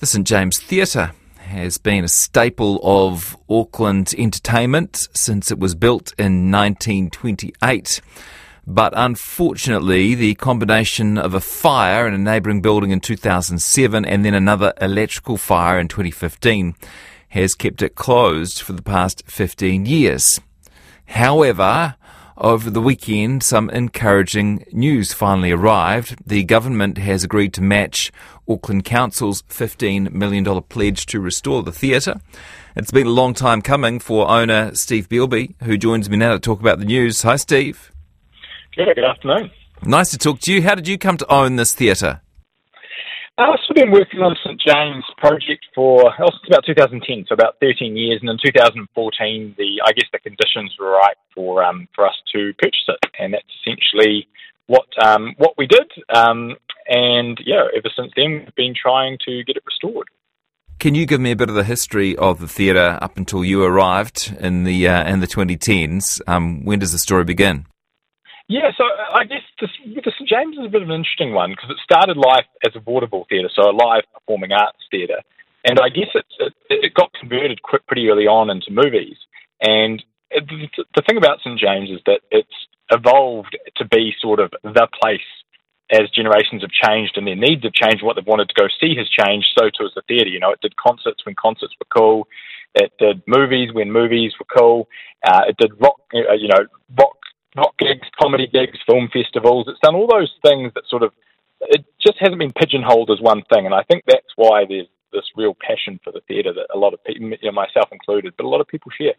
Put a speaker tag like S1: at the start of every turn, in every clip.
S1: The St James Theatre has been a staple of Auckland entertainment since it was built in 1928. But unfortunately, the combination of a fire in a neighbouring building in 2007 and then another electrical fire in 2015 has kept it closed for the past 15 years. However, over the weekend, some encouraging news finally arrived. The government has agreed to match Auckland Council's $15 million pledge to restore the theatre. It's been a long time coming for owner Steve Bielby, who joins me now to talk about the news. Hi, Steve.
S2: Yeah, good afternoon.
S1: Nice to talk to you. How did you come to own this theatre?
S2: I've been working on St James project for oh, since about 2010, so about 13 years, and in 2014, the I guess the conditions were right for um, for us to purchase it, and that's essentially what um, what we did. Um, and yeah, ever since then, we've been trying to get it restored.
S1: Can you give me a bit of the history of the theatre up until you arrived in the uh, in the 2010s? Um, when does the story begin?
S2: Yeah, so uh, I guess this, the St James is a bit of an interesting one because it started life as a vaudeville theatre, so a live performing arts theatre, and I guess it, it, it got converted pretty early on into movies. And the thing about St James is that it's evolved to be sort of the place as generations have changed and their needs have changed, what they've wanted to go see has changed, so too has the theatre. You know, it did concerts when concerts were cool. It did movies when movies were cool. Uh, it did rock, uh, you know, rock rock comedy gigs, film festivals. It's done all those things that sort of it just hasn't been pigeonholed as one thing, and I think that's why there's this real passion for the theatre that a lot of people, you know, myself included, but a lot of people share.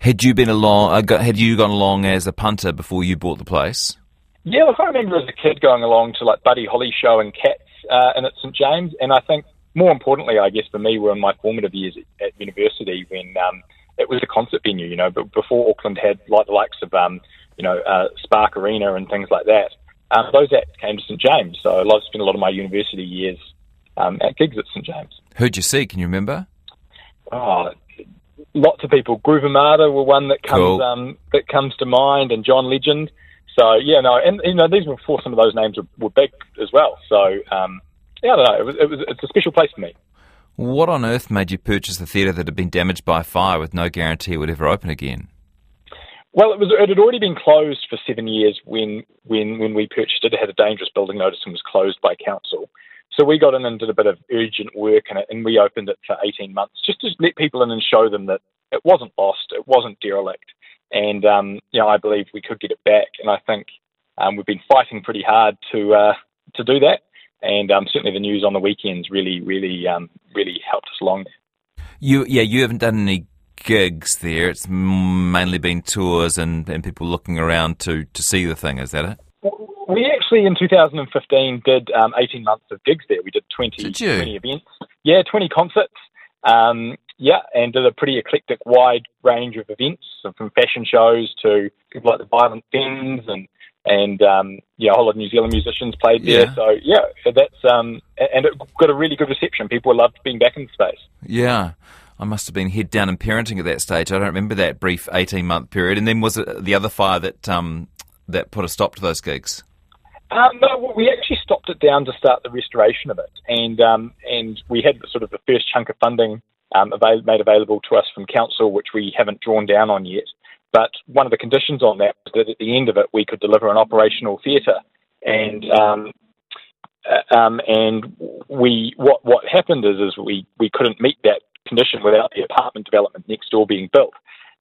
S1: Had you been along? Uh, had you gone along as a punter before you bought the place?
S2: Yeah, look, I remember as a kid going along to like Buddy Holly show and Cats uh, and at St James, and I think more importantly, I guess for me, were in my formative years at, at university when um, it was a concert venue. You know, but before Auckland had like the likes of um, you know, uh, Spark Arena and things like that. Um, those acts came to St James, so I spent a lot of my university years um, at gigs at St James.
S1: Who'd you see? Can you remember?
S2: Oh, lots of people. Groove Armada were one that comes cool. um, that comes to mind, and John Legend. So yeah, no, and you know these were before some of those names were, were big as well. So um, yeah, I don't know. It was, it was it's a special place for me.
S1: What on earth made you purchase a theatre that had been damaged by fire with no guarantee it would ever open again?
S2: Well, it was it had already been closed for seven years when when when we purchased it. It had a dangerous building notice and was closed by council. So we got in and did a bit of urgent work in it, and we opened it for 18 months just to let people in and show them that it wasn't lost, it wasn't derelict, and um, you know I believe we could get it back. And I think um, we've been fighting pretty hard to uh, to do that. And um, certainly the news on the weekends really, really, um, really helped us along.
S1: You, yeah, you haven't done any gigs there. It's mainly been tours and, and people looking around to, to see the thing. Is that it?
S2: We actually, in 2015, did um, 18 months of gigs there. We did 20, did 20 events. Yeah, 20 concerts. Um, yeah, and did a pretty eclectic, wide range of events, from fashion shows to people like the Violent Femmes and and um, yeah, a whole lot of New Zealand musicians played there. Yeah. So yeah, that's um, and it got a really good reception. People loved being back in the space.
S1: Yeah. I must have been head down in parenting at that stage. I don't remember that brief eighteen month period. And then was it the other fire that um, that put a stop to those gigs?
S2: Um, no, we actually stopped it down to start the restoration of it, and um, and we had sort of the first chunk of funding um, avail- made available to us from council, which we haven't drawn down on yet. But one of the conditions on that was that at the end of it, we could deliver an operational theatre, and um, uh, um, and we what what happened is is we we couldn't meet that condition without the apartment development next door being built.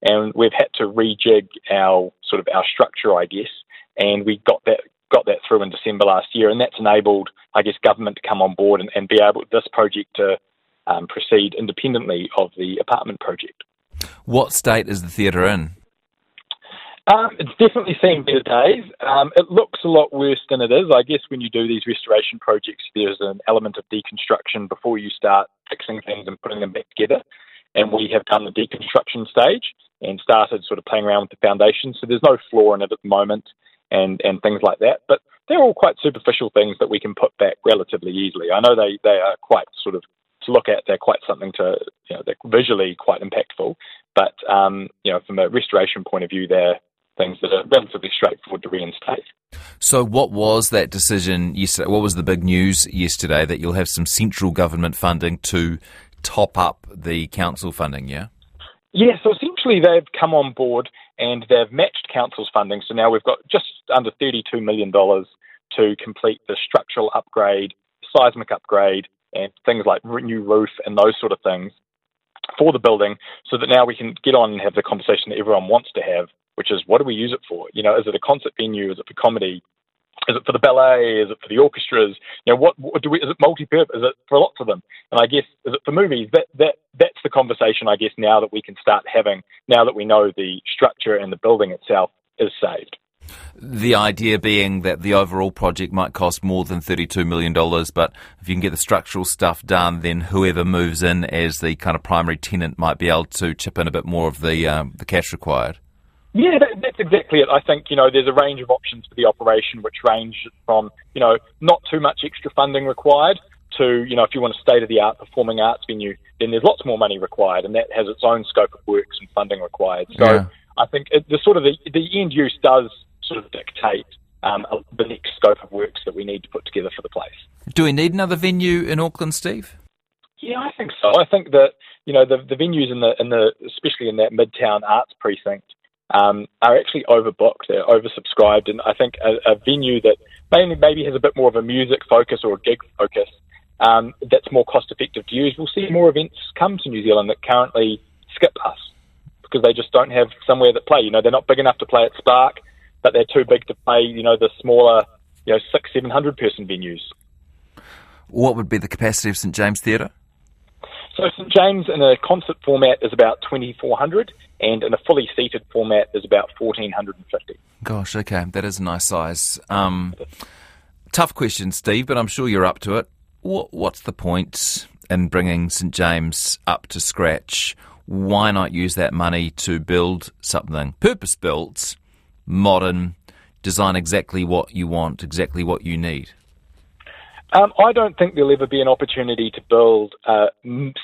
S2: And we've had to rejig our sort of our structure, I guess, and we got that got that through in December last year, and that's enabled, I guess, government to come on board and, and be able this project to um, proceed independently of the apartment project.
S1: What state is the theatre in?
S2: Um, it's definitely seen better days. Um, it looks a lot worse than it is. I guess when you do these restoration projects, there's an element of deconstruction before you start fixing things and putting them back together. And we have done the deconstruction stage and started sort of playing around with the foundation. So there's no flaw in it at the moment and, and things like that. But they're all quite superficial things that we can put back relatively easily. I know they, they are quite sort of to look at. They're quite something to, you know, they're visually quite impactful. But, um, you know, from a restoration point of view, they're things that are relatively straightforward to reinstate.
S1: So, what was that decision yesterday? What was the big news yesterday that you'll have some central government funding to top up the council funding? Yeah.
S2: Yeah. So essentially, they've come on board and they've matched council's funding. So now we've got just under thirty-two million dollars to complete the structural upgrade, seismic upgrade, and things like new roof and those sort of things for the building so that now we can get on and have the conversation that everyone wants to have, which is what do we use it for? You know, is it a concert venue? Is it for comedy? Is it for the ballet? Is it for the orchestras? You know, what, what do we? Is it multi-purpose? Is it for lots of them? And I guess is it for movies? That that that's the conversation I guess now that we can start having. Now that we know the structure and the building itself is saved.
S1: The idea being that the overall project might cost more than $32 million, but if you can get the structural stuff done, then whoever moves in as the kind of primary tenant might be able to chip in a bit more of the, um, the cash required.
S2: Yeah, that, that's exactly it. I think, you know, there's a range of options for the operation which range from, you know, not too much extra funding required to, you know, if you want a state of the art performing arts venue, then there's lots more money required and that has its own scope of works and funding required. So yeah. I think it, the sort of the, the end use does sort of dictate um, the next scope of works that we need to put together for the place.
S1: Do we need another venue in Auckland, Steve?
S2: Yeah, I think so. I think that you know the the venues in the in the especially in that midtown arts precinct um, are actually overbooked. They're oversubscribed, and I think a, a, venue that maybe maybe has a bit more of a music focus or a gig focus um, that's more cost effective to use. We'll see more events come to New Zealand that currently skip us because they just don't have somewhere that play. You know, they're not big enough to play at Spark but they're too big to play, you know, the smaller, you know, six, seven hundred person venues.
S1: What would be the capacity of St James Theatre?
S2: So St James in a concert format is about 2,400 and in a fully seated format is about 1,450.
S1: Gosh, okay, that is a nice size. Um, tough question, Steve, but I'm sure you're up to it. What, what's the point in bringing St James up to scratch? Why not use that money to build something purpose built modern, design exactly what you want, exactly what you need?
S2: Um, I don't think there'll ever be an opportunity to build a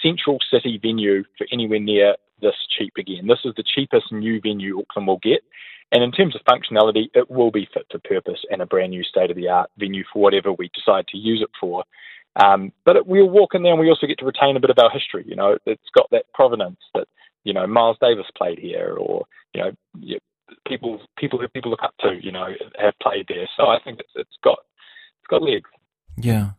S2: central city venue for anywhere near this cheap again. This is the cheapest new venue Auckland will get. And in terms of functionality, it will be fit for purpose and a brand new state of the art venue for whatever we decide to use it for. Um, but it, we'll walk in there and we also get to retain a bit of our history. You know, it's got that provenance that, you know, Miles Davis played here or, you know, people people who people look up to, you know, have played there. So I think it's, it's got it's got legs.
S1: Yeah.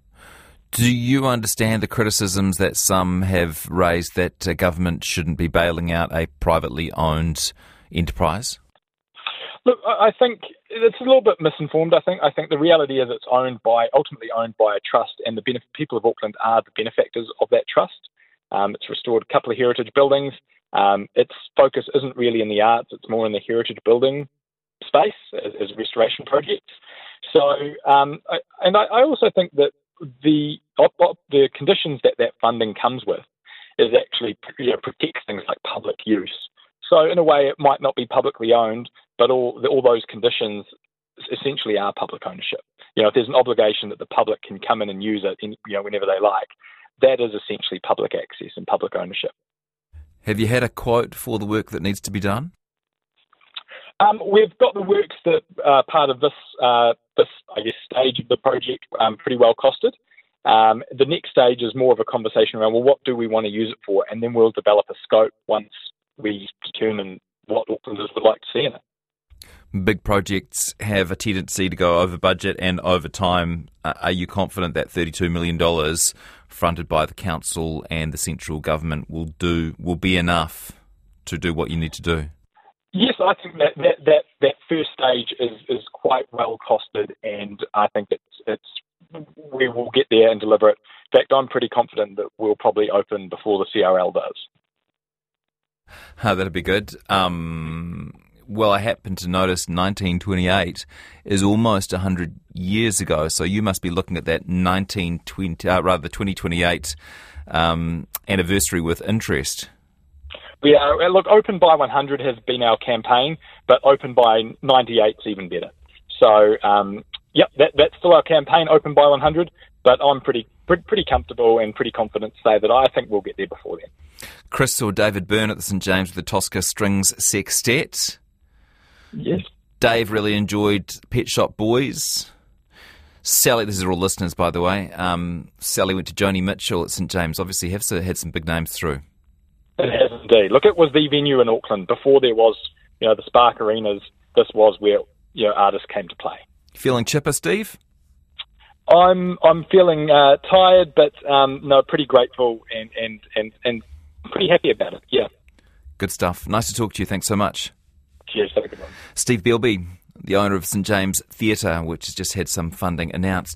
S1: Do you understand the criticisms that some have raised that uh, government shouldn't be bailing out a privately owned enterprise?
S2: Look, I think it's a little bit misinformed. I think I think the reality is it's owned by ultimately owned by a trust, and the benef- people of Auckland are the benefactors of that trust. Um, it's restored a couple of heritage buildings. Um, its focus isn't really in the arts; it's more in the heritage building space as, as restoration projects. So, um, I, and I, I, also think that the the conditions that that funding comes with is actually you know, protects things like public use. So, in a way, it might not be publicly owned, but all all those conditions essentially are public ownership. You know, if there's an obligation that the public can come in and use it, in, you know, whenever they like, that is essentially public access and public ownership.
S1: Have you had a quote for the work that needs to be done?
S2: Um, we've got the works that are part of this, uh, this I guess, stage of the project um, pretty well costed. Um, the next stage is more of a conversation around, well, what do we want to use it for? And then we'll develop a scope once we determine what Aucklanders would like to see in it
S1: big projects have a tendency to go over budget and over time. Uh, are you confident that $32 million fronted by the council and the central government will do will be enough to do what you need to do?
S2: Yes, I think that that, that, that first stage is, is quite well costed, and I think it's it's we will get there and deliver it. In fact, I'm pretty confident that we'll probably open before the CRL does.
S1: Oh, that'd be good. Um, well, I happen to notice 1928 is almost 100 years ago, so you must be looking at that 1920, uh, rather 2028 um, anniversary with interest.
S2: Yeah, look, Open by 100 has been our campaign, but Open by 98 is even better. So, um, yep, that, that's still our campaign, Open by 100, but I'm pretty, pretty, pretty comfortable and pretty confident to say that I think we'll get there before then.
S1: Chris or David Byrne at the St James with the Tosca Strings Sextet.
S2: Yes.
S1: Dave really enjoyed Pet Shop Boys. Sally, this is all listeners, by the way. Um, Sally went to Joni Mitchell at St James. Obviously, have had some big names through.
S2: It has indeed. Look, it was the venue in Auckland before there was, you know, the Spark Arenas. This was where you know artists came to play.
S1: Feeling chipper, Steve?
S2: I'm I'm feeling uh, tired, but um, no, pretty grateful and, and, and, and pretty happy about it. Yeah.
S1: Good stuff. Nice to talk to you. Thanks so much.
S2: Cheers. Have a good one.
S1: Steve Bielby, the owner of St James Theatre, which has just had some funding announced.